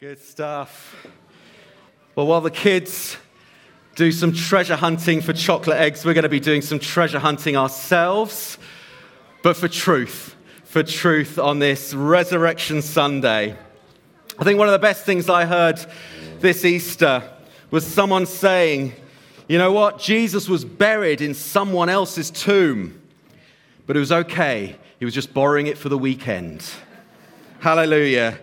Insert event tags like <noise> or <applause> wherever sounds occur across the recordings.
Good stuff. Well, while the kids do some treasure hunting for chocolate eggs, we're going to be doing some treasure hunting ourselves, but for truth, for truth on this Resurrection Sunday. I think one of the best things I heard this Easter was someone saying, you know what? Jesus was buried in someone else's tomb, but it was okay. He was just borrowing it for the weekend. Hallelujah.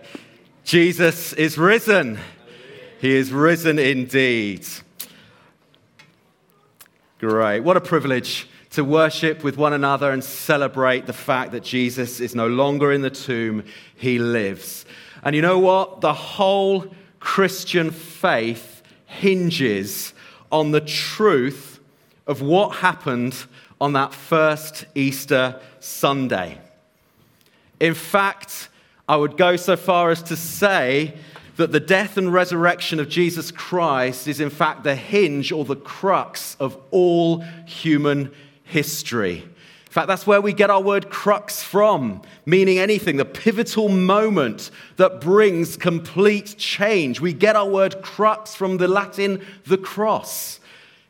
Jesus is risen. He is risen indeed. Great. What a privilege to worship with one another and celebrate the fact that Jesus is no longer in the tomb, he lives. And you know what? The whole Christian faith hinges on the truth of what happened on that first Easter Sunday. In fact, I would go so far as to say that the death and resurrection of Jesus Christ is, in fact, the hinge or the crux of all human history. In fact, that's where we get our word crux from, meaning anything, the pivotal moment that brings complete change. We get our word crux from the Latin, the cross.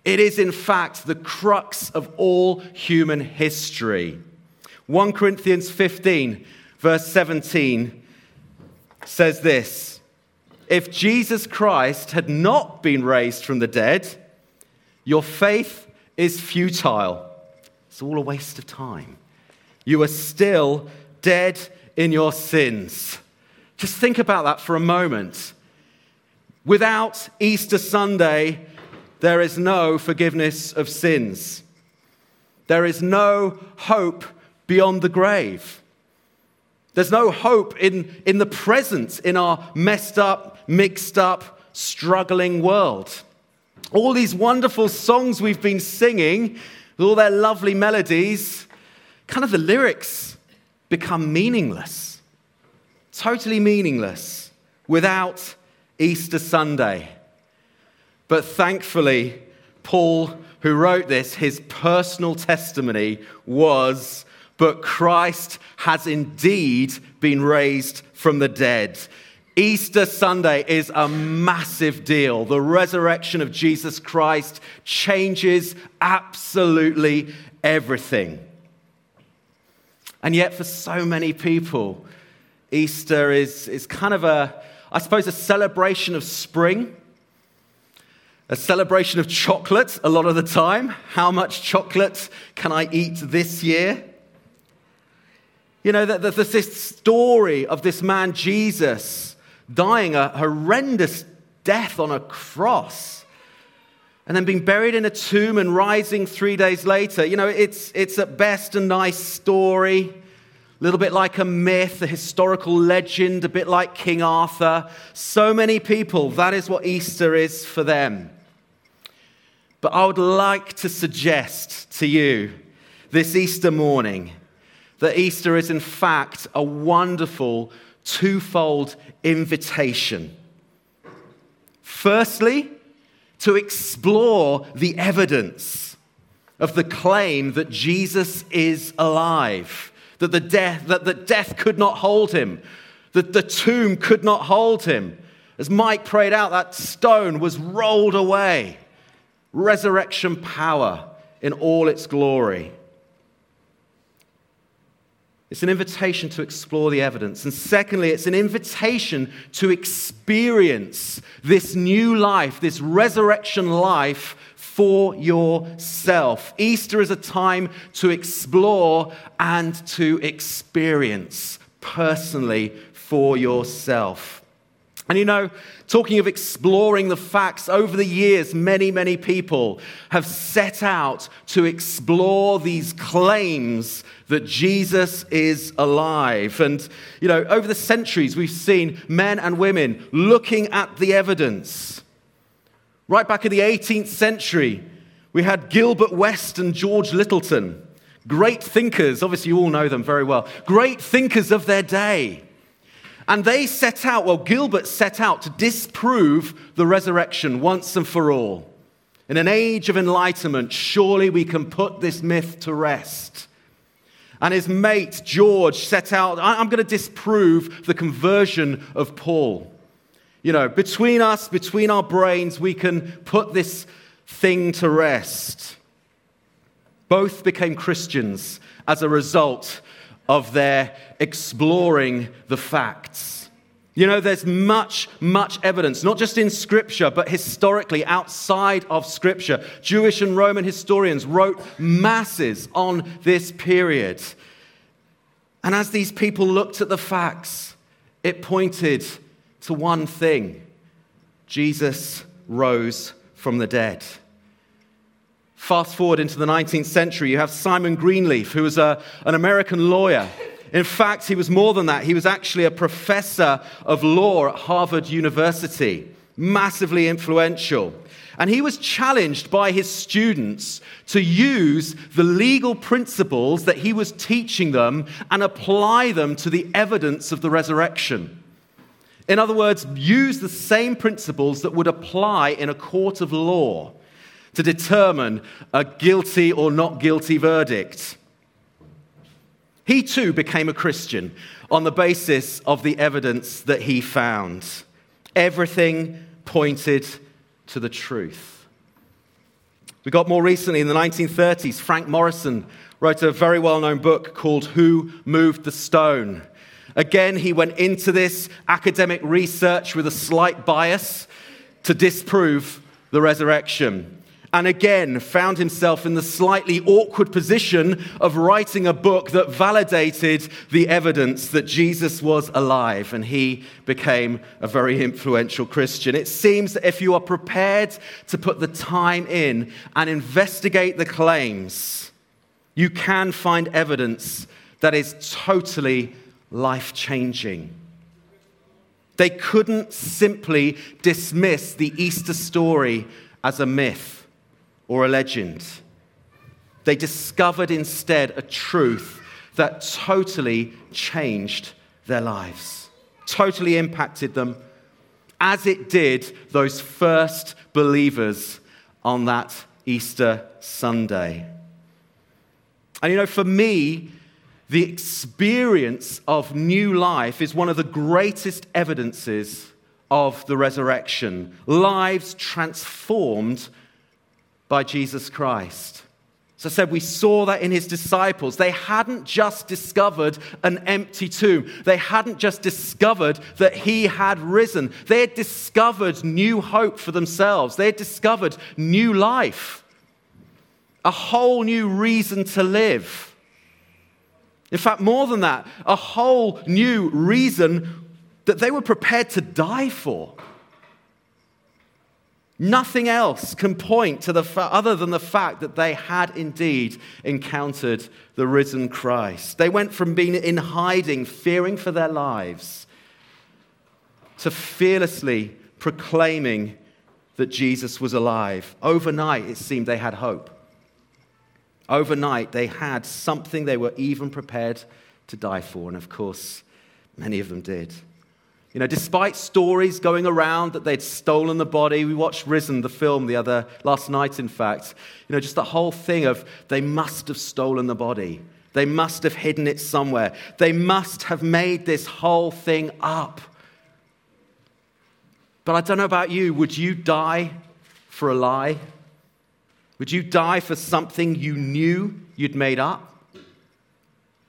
It is, in fact, the crux of all human history. 1 Corinthians 15, verse 17, says this If Jesus Christ had not been raised from the dead, your faith is futile. It's all a waste of time. You are still dead in your sins. Just think about that for a moment. Without Easter Sunday, there is no forgiveness of sins. There is no hope beyond the grave. There's no hope in, in the present, in our messed up, mixed up, struggling world. All these wonderful songs we've been singing, with all their lovely melodies, kind of the lyrics become meaningless. Totally meaningless without Easter Sunday. But thankfully, Paul, who wrote this, his personal testimony was, but Christ has indeed been raised from the dead. Easter Sunday is a massive deal. The resurrection of Jesus Christ changes absolutely everything. And yet, for so many people, Easter is, is kind of a, I suppose, a celebration of spring a celebration of chocolate a lot of the time. How much chocolate can I eat this year? You know, there's this story of this man, Jesus, dying a horrendous death on a cross and then being buried in a tomb and rising three days later. You know, it's, it's at best a nice story, a little bit like a myth, a historical legend, a bit like King Arthur. So many people, that is what Easter is for them. But I would like to suggest to you this Easter morning that Easter is, in fact, a wonderful twofold invitation. Firstly, to explore the evidence of the claim that Jesus is alive, that the death, that the death could not hold him, that the tomb could not hold him. As Mike prayed out, that stone was rolled away resurrection power in all its glory. It's an invitation to explore the evidence. And secondly, it's an invitation to experience this new life, this resurrection life for yourself. Easter is a time to explore and to experience personally for yourself. And you know, talking of exploring the facts, over the years, many, many people have set out to explore these claims that Jesus is alive. And, you know, over the centuries, we've seen men and women looking at the evidence. Right back in the 18th century, we had Gilbert West and George Lyttelton, great thinkers. Obviously, you all know them very well. Great thinkers of their day. And they set out, well, Gilbert set out to disprove the resurrection once and for all. In an age of enlightenment, surely we can put this myth to rest. And his mate, George, set out, I'm going to disprove the conversion of Paul. You know, between us, between our brains, we can put this thing to rest. Both became Christians as a result of their exploring the facts. You know, there's much, much evidence, not just in Scripture, but historically outside of Scripture. Jewish and Roman historians wrote masses on this period. And as these people looked at the facts, it pointed to one thing Jesus rose from the dead. Fast forward into the 19th century, you have Simon Greenleaf, who was a, an American lawyer. In fact, he was more than that. He was actually a professor of law at Harvard University, massively influential. And he was challenged by his students to use the legal principles that he was teaching them and apply them to the evidence of the resurrection. In other words, use the same principles that would apply in a court of law to determine a guilty or not guilty verdict. He too became a Christian on the basis of the evidence that he found. Everything pointed to the truth. We got more recently in the 1930s, Frank Morison wrote a very well known book called Who Moved the Stone. Again, he went into this academic research with a slight bias to disprove the resurrection and again found himself in the slightly awkward position of writing a book that validated the evidence that Jesus was alive and he became a very influential Christian. It seems that if you are prepared to put the time in and investigate the claims, you can find evidence that is totally life changing. They couldn't simply dismiss the Easter story as a myth or a legend. They discovered instead a truth that totally changed their lives, totally impacted them, as it did those first believers on that Easter Sunday. And you know, for me, the experience of new life is one of the greatest evidences of the resurrection. Lives transformed by Jesus Christ. So I said, we saw that in his disciples. They hadn't just discovered an empty tomb. They hadn't just discovered that he had risen. They had discovered new hope for themselves. They had discovered new life, a whole new reason to live. In fact, more than that, a whole new reason that they were prepared to die for. Nothing else can point to the fa- other than the fact that they had indeed encountered the risen Christ. They went from being in hiding, fearing for their lives, to fearlessly proclaiming that Jesus was alive. Overnight, it seemed they had hope. Overnight, they had something they were even prepared to die for. And of course, many of them did. You know, despite stories going around that they'd stolen the body, we watched Risen, the film, the other last night, in fact. You know, just the whole thing of they must have stolen the body. They must have hidden it somewhere. They must have made this whole thing up. But I don't know about you. Would you die for a lie? Would you die for something you knew you'd made up?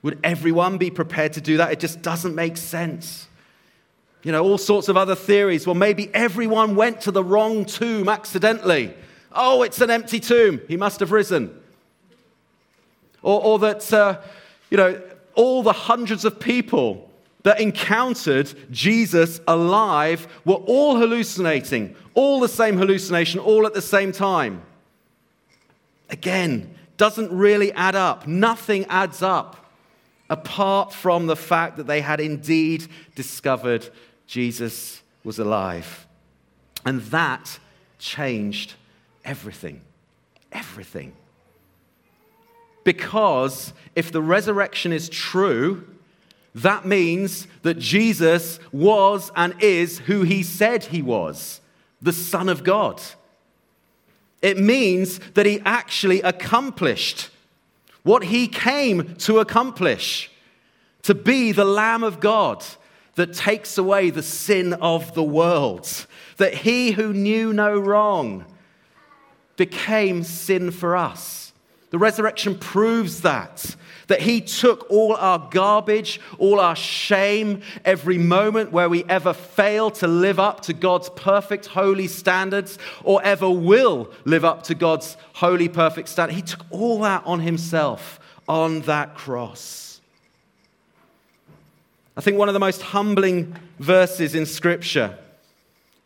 Would everyone be prepared to do that? It just doesn't make sense. You know, all sorts of other theories. Well, maybe everyone went to the wrong tomb accidentally. Oh, it's an empty tomb. He must have risen. Or, or that, uh, you know, all the hundreds of people that encountered Jesus alive were all hallucinating, all the same hallucination, all at the same time. Again, doesn't really add up. Nothing adds up apart from the fact that they had indeed discovered Jesus was alive. And that changed everything. Everything. Because if the resurrection is true, that means that Jesus was and is who he said he was the Son of God. It means that he actually accomplished what he came to accomplish to be the Lamb of God that takes away the sin of the world, that he who knew no wrong became sin for us. The resurrection proves that. That he took all our garbage, all our shame, every moment where we ever fail to live up to God's perfect, holy standards or ever will live up to God's holy, perfect standard. He took all that on himself on that cross. I think one of the most humbling verses in Scripture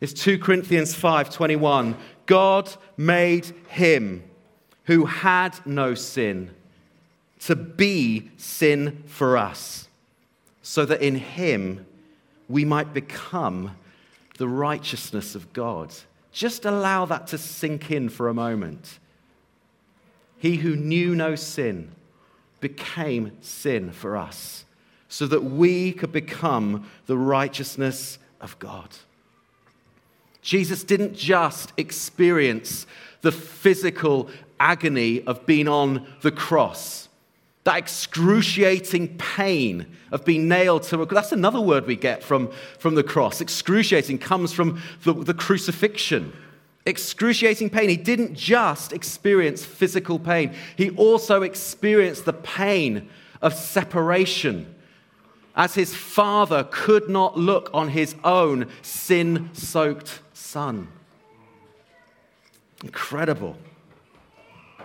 is 2 Corinthians 5:21. God made him who had no sin to be sin for us, so that in him we might become the righteousness of God. Just allow that to sink in for a moment. He who knew no sin became sin for us, so that we could become the righteousness of God. Jesus didn't just experience the physical agony of being on the cross, that excruciating pain of being nailed to a cross. That's another word we get from, from the cross. Excruciating comes from the, the crucifixion excruciating pain. He didn't just experience physical pain, he also experienced the pain of separation. As his father could not look on his own sin soaked son. Incredible.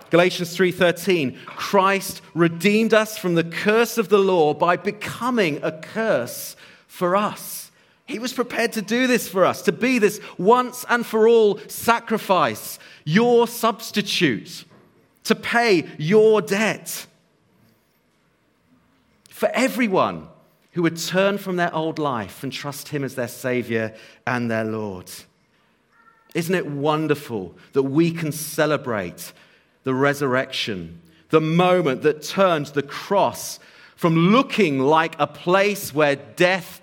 Galatians 3:13 Christ redeemed us from the curse of the law by becoming a curse for us. He was prepared to do this for us, to be this once and for all sacrifice, your substitute, to pay your debt. For everyone who would turn from their old life and trust Him as their Savior and their Lord. Isn't it wonderful that we can celebrate the resurrection, the moment that turned the cross from looking like a place where death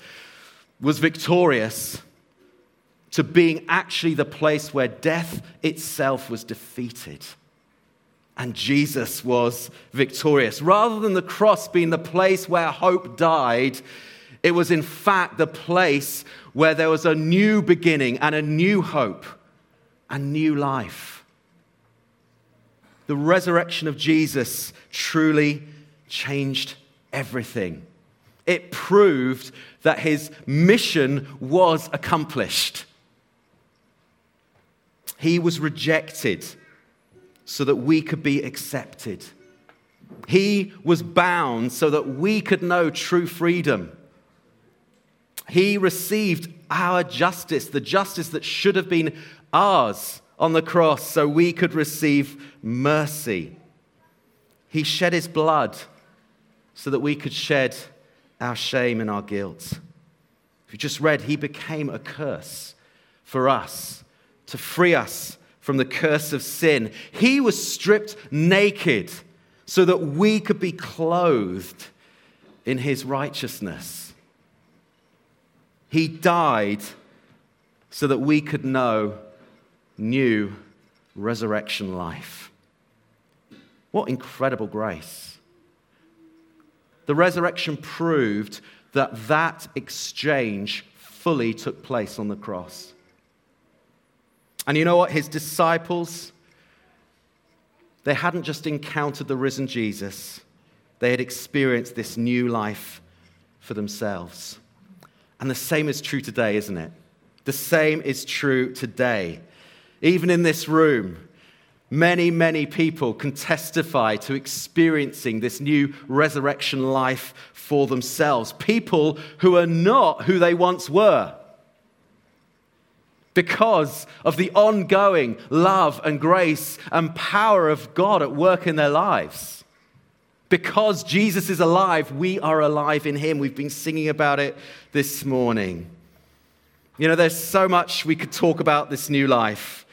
was victorious to being actually the place where death itself was defeated. And Jesus was victorious. Rather than the cross being the place where hope died, it was in fact the place where there was a new beginning and a new hope and new life. The resurrection of Jesus truly changed everything it proved that his mission was accomplished. He was rejected so that we could be accepted. He was bound so that we could know true freedom. He received our justice, the justice that should have been ours on the cross, so we could receive mercy. He shed his blood so that we could shed our shame and our guilt. If you just read, He became a curse for us to free us from the curse of sin. He was stripped naked so that we could be clothed in His righteousness. He died so that we could know new resurrection life. What incredible grace! The resurrection proved that that exchange fully took place on the cross. And you know what? His disciples, they hadn't just encountered the risen Jesus, they had experienced this new life for themselves. And the same is true today, isn't it? The same is true today. Even in this room, Many, many people can testify to experiencing this new resurrection life for themselves. People who are not who they once were because of the ongoing love and grace and power of God at work in their lives. Because Jesus is alive, we are alive in Him. We've been singing about it this morning. You know, there's so much we could talk about this new life.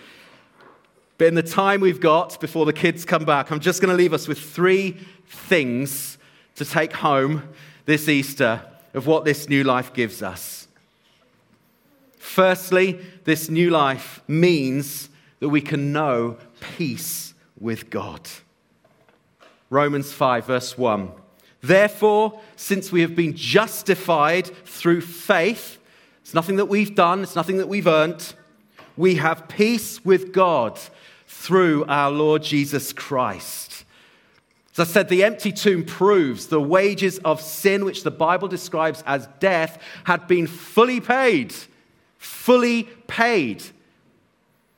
But in the time we've got before the kids come back, I'm just going to leave us with three things to take home this Easter of what this new life gives us. Firstly, this new life means that we can know peace with God. Romans 5, verse 1. Therefore, since we have been justified through faith, it's nothing that we've done, it's nothing that we've earned, we have peace with God through our Lord Jesus Christ. As I said, the empty tomb proves the wages of sin, which the Bible describes as death, had been fully paid. Fully paid.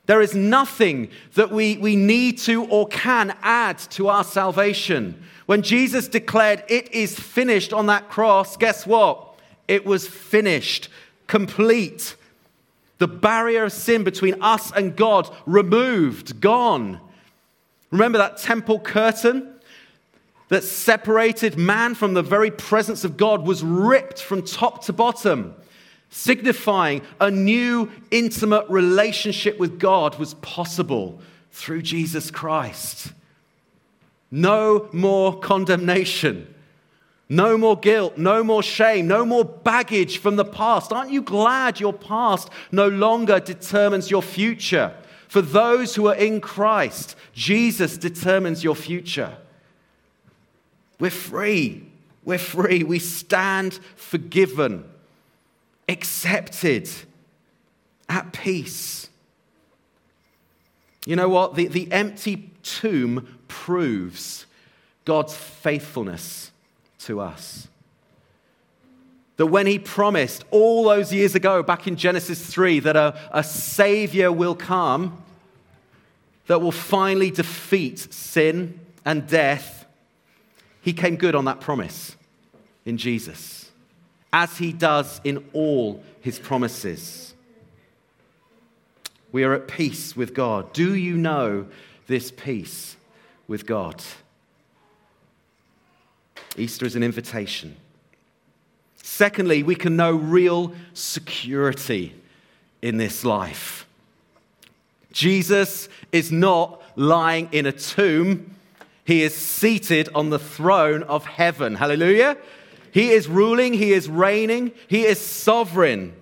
There is nothing that we, we need to or can add to our salvation. When Jesus declared, It is finished on that cross, guess what? It was finished, complete. The barrier of sin between us and God removed, gone. Remember that temple curtain that separated man from the very presence of God was ripped from top to bottom signifying a new intimate relationship with God was possible through Jesus Christ. No more condemnation. No more guilt, no more shame, no more baggage from the past. Aren't you glad your past no longer determines your future? For those who are in Christ, Jesus determines your future. We're free. We're free. We stand forgiven accepted, at peace. You know what? The, the empty tomb proves God's faithfulness to us. That when he promised all those years ago, back in Genesis 3, that a, a Savior will come that will finally defeat sin and death, he came good on that promise in Jesus as he does in all his promises. We are at peace with God. Do you know this peace with God? Easter is an invitation. Secondly, we can know real security in this life. Jesus is not lying in a tomb, he is seated on the throne of heaven. Hallelujah. He is ruling, He is reigning, He is sovereign.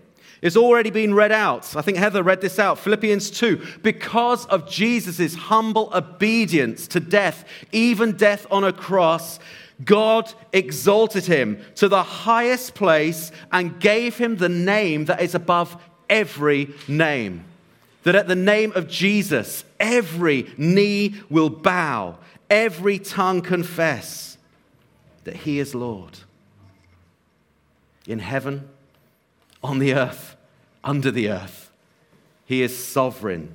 It's already been read out. I think Heather read this out. Philippians 2. Because of Jesus' humble obedience to death, even death on a cross, God exalted him to the highest place and gave him the name that is above every name. That at the name of Jesus, every knee will bow, every tongue confess that he is Lord in heaven, on the earth, under the earth. He is sovereign.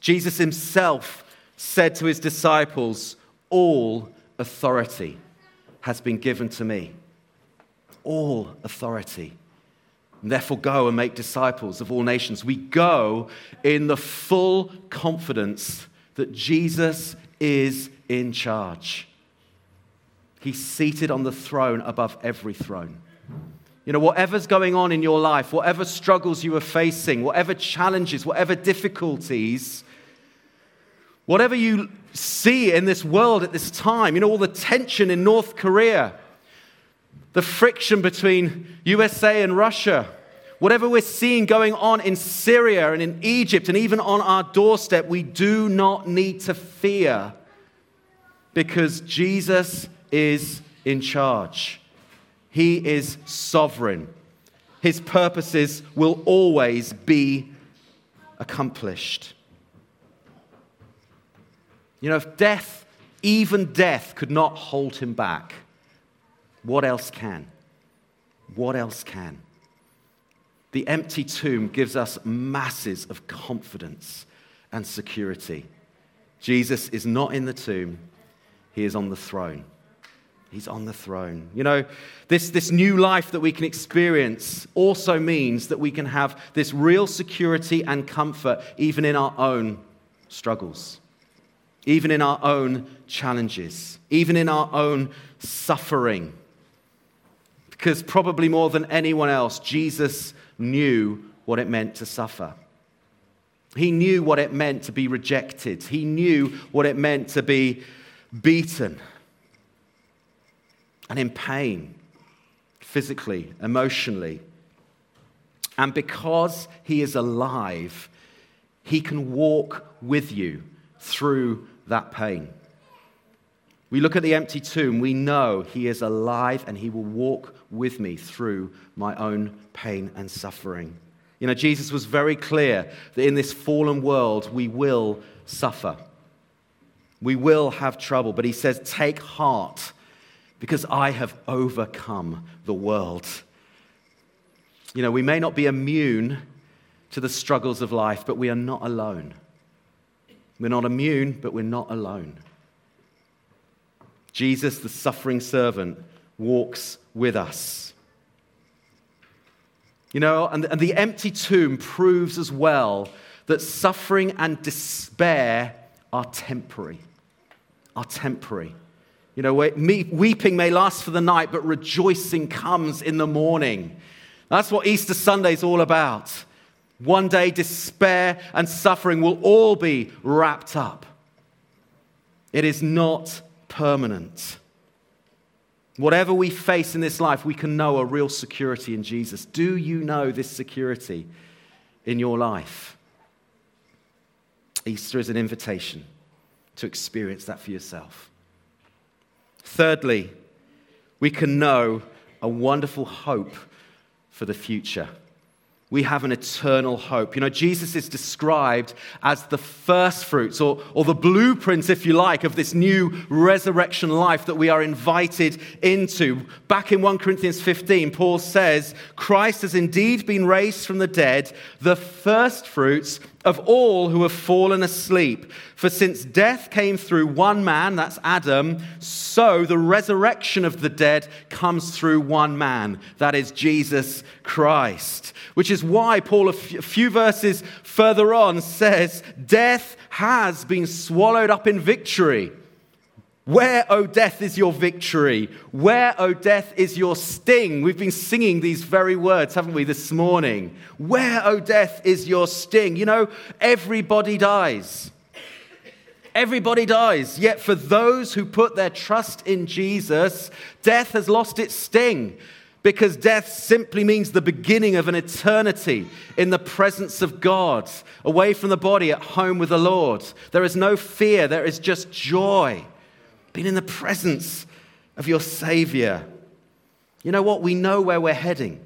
Jesus himself said to his disciples, All authority has been given to me. All authority. Therefore, go and make disciples of all nations. We go in the full confidence that Jesus is in charge. He's seated on the throne above every throne. You know, whatever's going on in your life, whatever struggles you are facing, whatever challenges, whatever difficulties, whatever you see in this world at this time, you know, all the tension in North Korea, the friction between USA and Russia, whatever we're seeing going on in Syria and in Egypt and even on our doorstep, we do not need to fear because Jesus is in charge. He is sovereign. His purposes will always be accomplished. You know, if death, even death, could not hold him back, what else can? What else can? The empty tomb gives us masses of confidence and security. Jesus is not in the tomb, he is on the throne. He's on the throne. You know, this, this new life that we can experience also means that we can have this real security and comfort even in our own struggles, even in our own challenges, even in our own suffering. Because probably more than anyone else, Jesus knew what it meant to suffer. He knew what it meant to be rejected. He knew what it meant to be beaten and in pain, physically, emotionally. And because he is alive, he can walk with you through that pain. We look at the empty tomb, we know he is alive and he will walk with me through my own pain and suffering. You know, Jesus was very clear that in this fallen world we will suffer. We will have trouble, but he says, Take heart because I have overcome the world. You know, we may not be immune to the struggles of life, but we are not alone. We're not immune, but we're not alone. Jesus, the suffering servant, walks with us. You know, and, and the empty tomb proves as well that suffering and despair are temporary. Are temporary. You know, weeping may last for the night, but rejoicing comes in the morning. That's what Easter Sunday is all about. One day, despair and suffering will all be wrapped up. It is not permanent. Whatever we face in this life, we can know a real security in Jesus. Do you know this security in your life? Easter is an invitation to experience that for yourself. Thirdly, we can know a wonderful hope for the future we have an eternal hope. You know, Jesus is described as the first fruits or, or the blueprint, if you like, of this new resurrection life that we are invited into. Back in 1 Corinthians 15, Paul says, Christ has indeed been raised from the dead, the first fruits of all who have fallen asleep. For since death came through one man, that's Adam, so the resurrection of the dead comes through one man, that is Jesus Christ. Which is why Paul, a few verses further on, says, Death has been swallowed up in victory. Where, O oh, death, is your victory? Where, O oh, death, is your sting? We've been singing these very words, haven't we, this morning? Where, O oh, death, is your sting? You know, everybody dies. Everybody dies. Yet for those who put their trust in Jesus, death has lost its sting because death simply means the beginning of an eternity in the presence of God, away from the body, at home with the Lord. There is no fear, there is just joy being in the presence of your Savior. You know what? We know where we're heading.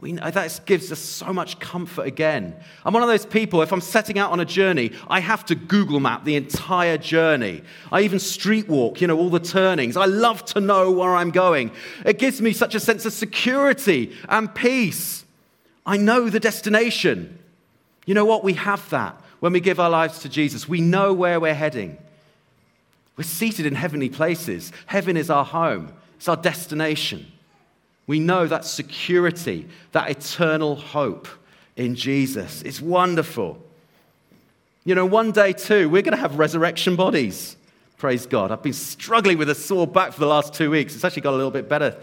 We know, that gives us so much comfort again. I'm one of those people, if I'm setting out on a journey, I have to Google map the entire journey. I even street walk, you know, all the turnings. I love to know where I'm going. It gives me such a sense of security and peace. I know the destination. You know what? We have that when we give our lives to Jesus. We know where we're heading. We're seated in heavenly places. Heaven is our home, it's our destination. We know that security, that eternal hope in Jesus. It's wonderful. You know, one day too, we're going to have resurrection bodies. Praise God. I've been struggling with a sore back for the last two weeks. It's actually got a little bit better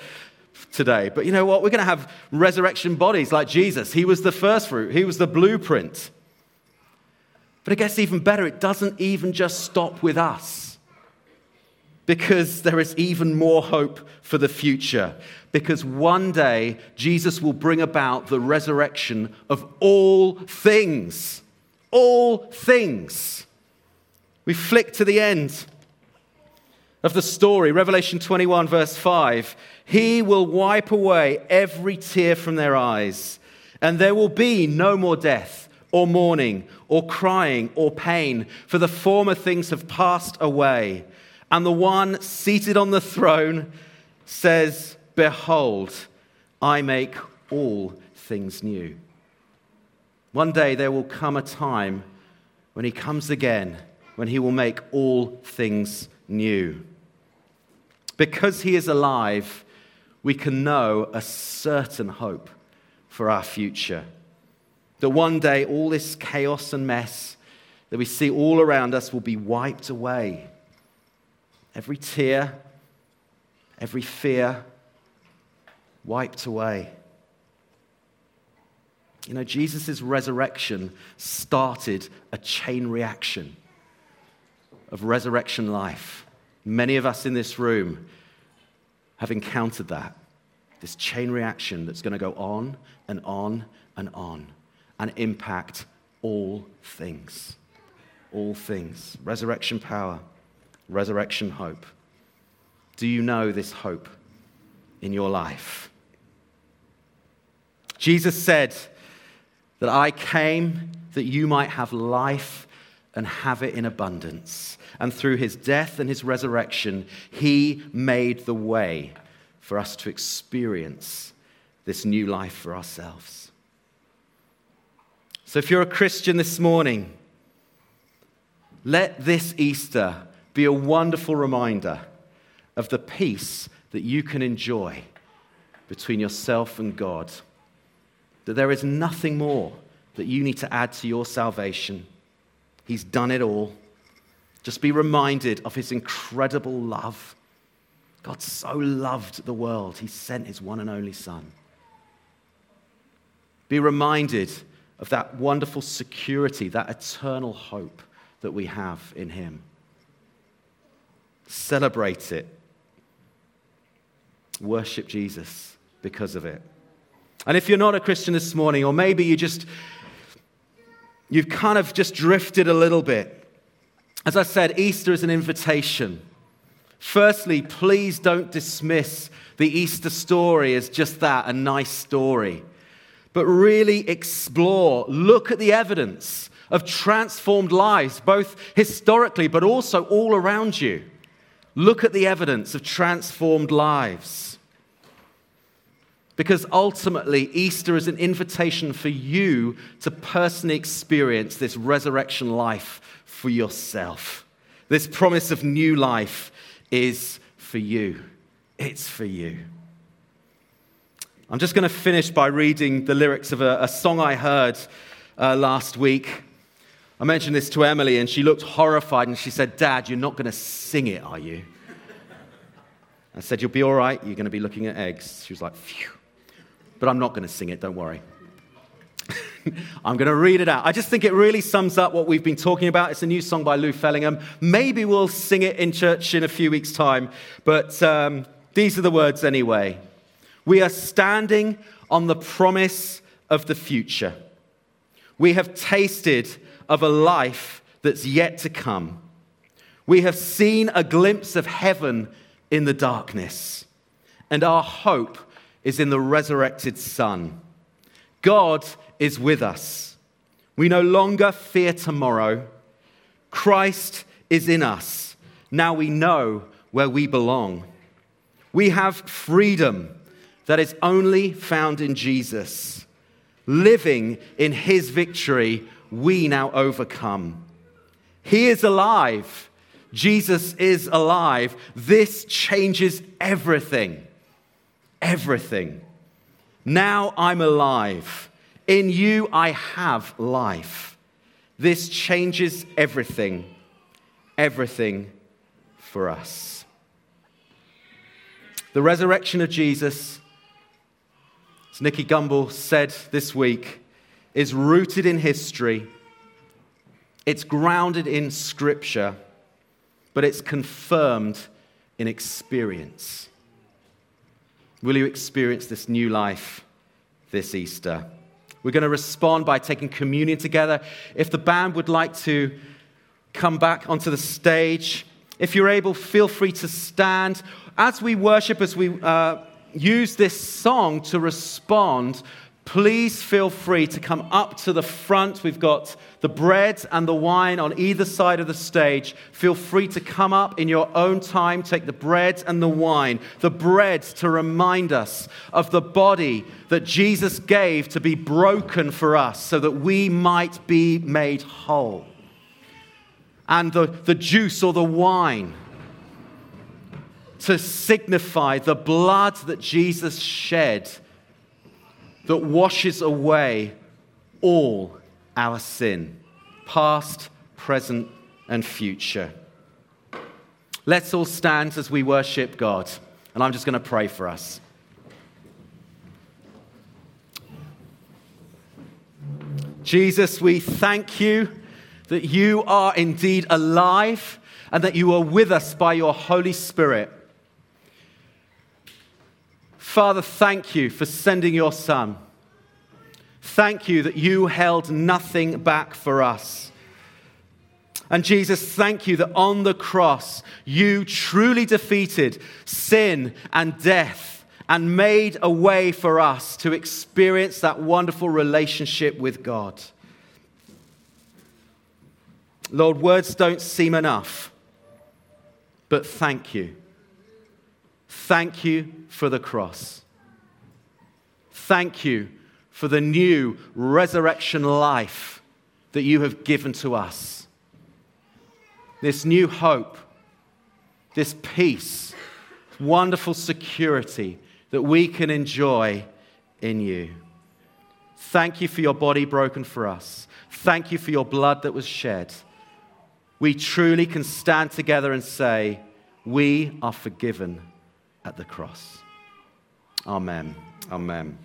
today. But you know what? We're going to have resurrection bodies like Jesus. He was the first fruit, He was the blueprint. But it gets even better. It doesn't even just stop with us because there is even more hope for the future. Because one day Jesus will bring about the resurrection of all things. All things. We flick to the end of the story, Revelation 21, verse 5. He will wipe away every tear from their eyes, and there will be no more death, or mourning, or crying, or pain, for the former things have passed away. And the one seated on the throne says, Behold, I make all things new. One day there will come a time when he comes again, when he will make all things new. Because he is alive, we can know a certain hope for our future. That one day all this chaos and mess that we see all around us will be wiped away every tear, every fear wiped away. You know, Jesus' resurrection started a chain reaction of resurrection life. Many of us in this room have encountered that. This chain reaction that's going to go on and on and on and impact all things. All things. Resurrection power resurrection hope. Do you know this hope in your life? Jesus said that I came that you might have life and have it in abundance. And through his death and his resurrection, he made the way for us to experience this new life for ourselves. So if you're a Christian this morning, let this Easter be a wonderful reminder of the peace that you can enjoy between yourself and God. That there is nothing more that you need to add to your salvation. He's done it all. Just be reminded of his incredible love. God so loved the world, he sent his one and only Son. Be reminded of that wonderful security, that eternal hope that we have in him. Celebrate it. Worship Jesus because of it. And if you're not a Christian this morning, or maybe you just, you've kind of just drifted a little bit. As I said, Easter is an invitation. Firstly, please don't dismiss the Easter story as just that, a nice story. But really explore, look at the evidence of transformed lives, both historically but also all around you. Look at the evidence of transformed lives. Because ultimately, Easter is an invitation for you to personally experience this resurrection life for yourself. This promise of new life is for you. It's for you. I'm just going to finish by reading the lyrics of a, a song I heard uh, last week. I mentioned this to Emily, and she looked horrified and she said, Dad, you're not going to sing it, are you? I said, You'll be all right. You're going to be looking at eggs. She was like, Phew. But I'm not going to sing it, don't worry. <laughs> I'm going to read it out. I just think it really sums up what we've been talking about. It's a new song by Lou Fellingham. Maybe we'll sing it in church in a few weeks' time, but um, these are the words anyway. We are standing on the promise of the future. We have tasted of a life that's yet to come. We have seen a glimpse of heaven in the darkness, and our hope is in the resurrected Son. God is with us. We no longer fear tomorrow. Christ is in us. Now we know where we belong. We have freedom that is only found in Jesus. Living in his victory, we now overcome. He is alive. Jesus is alive. This changes everything. Everything. Now I'm alive. In you I have life. This changes everything. Everything for us. The resurrection of Jesus as Nicky Gumbel said this week, is rooted in history, it's grounded in scripture, but it's confirmed in experience. Will you experience this new life this Easter? We're going to respond by taking communion together. If the band would like to come back onto the stage, if you're able, feel free to stand. As we worship, as we uh, use this song to respond, please feel free to come up to the front. We've got the bread and the wine on either side of the stage. Feel free to come up in your own time, take the bread and the wine. The bread to remind us of the body that Jesus gave to be broken for us so that we might be made whole. And the, the juice or the wine to signify the blood that Jesus shed that washes away all our sin, past, present, and future. Let's all stand as we worship God, and I'm just going to pray for us. Jesus, we thank you that you are indeed alive and that you are with us by your Holy Spirit. Father, thank you for sending your Son. Thank you that you held nothing back for us. And Jesus, thank you that on the cross you truly defeated sin and death and made a way for us to experience that wonderful relationship with God. Lord, words don't seem enough, but thank you. Thank you for the cross. Thank you for the new resurrection life that you have given to us. This new hope, this peace, wonderful security that we can enjoy in you. Thank you for your body broken for us. Thank you for your blood that was shed. We truly can stand together and say, We are forgiven at the cross. Amen. Amen.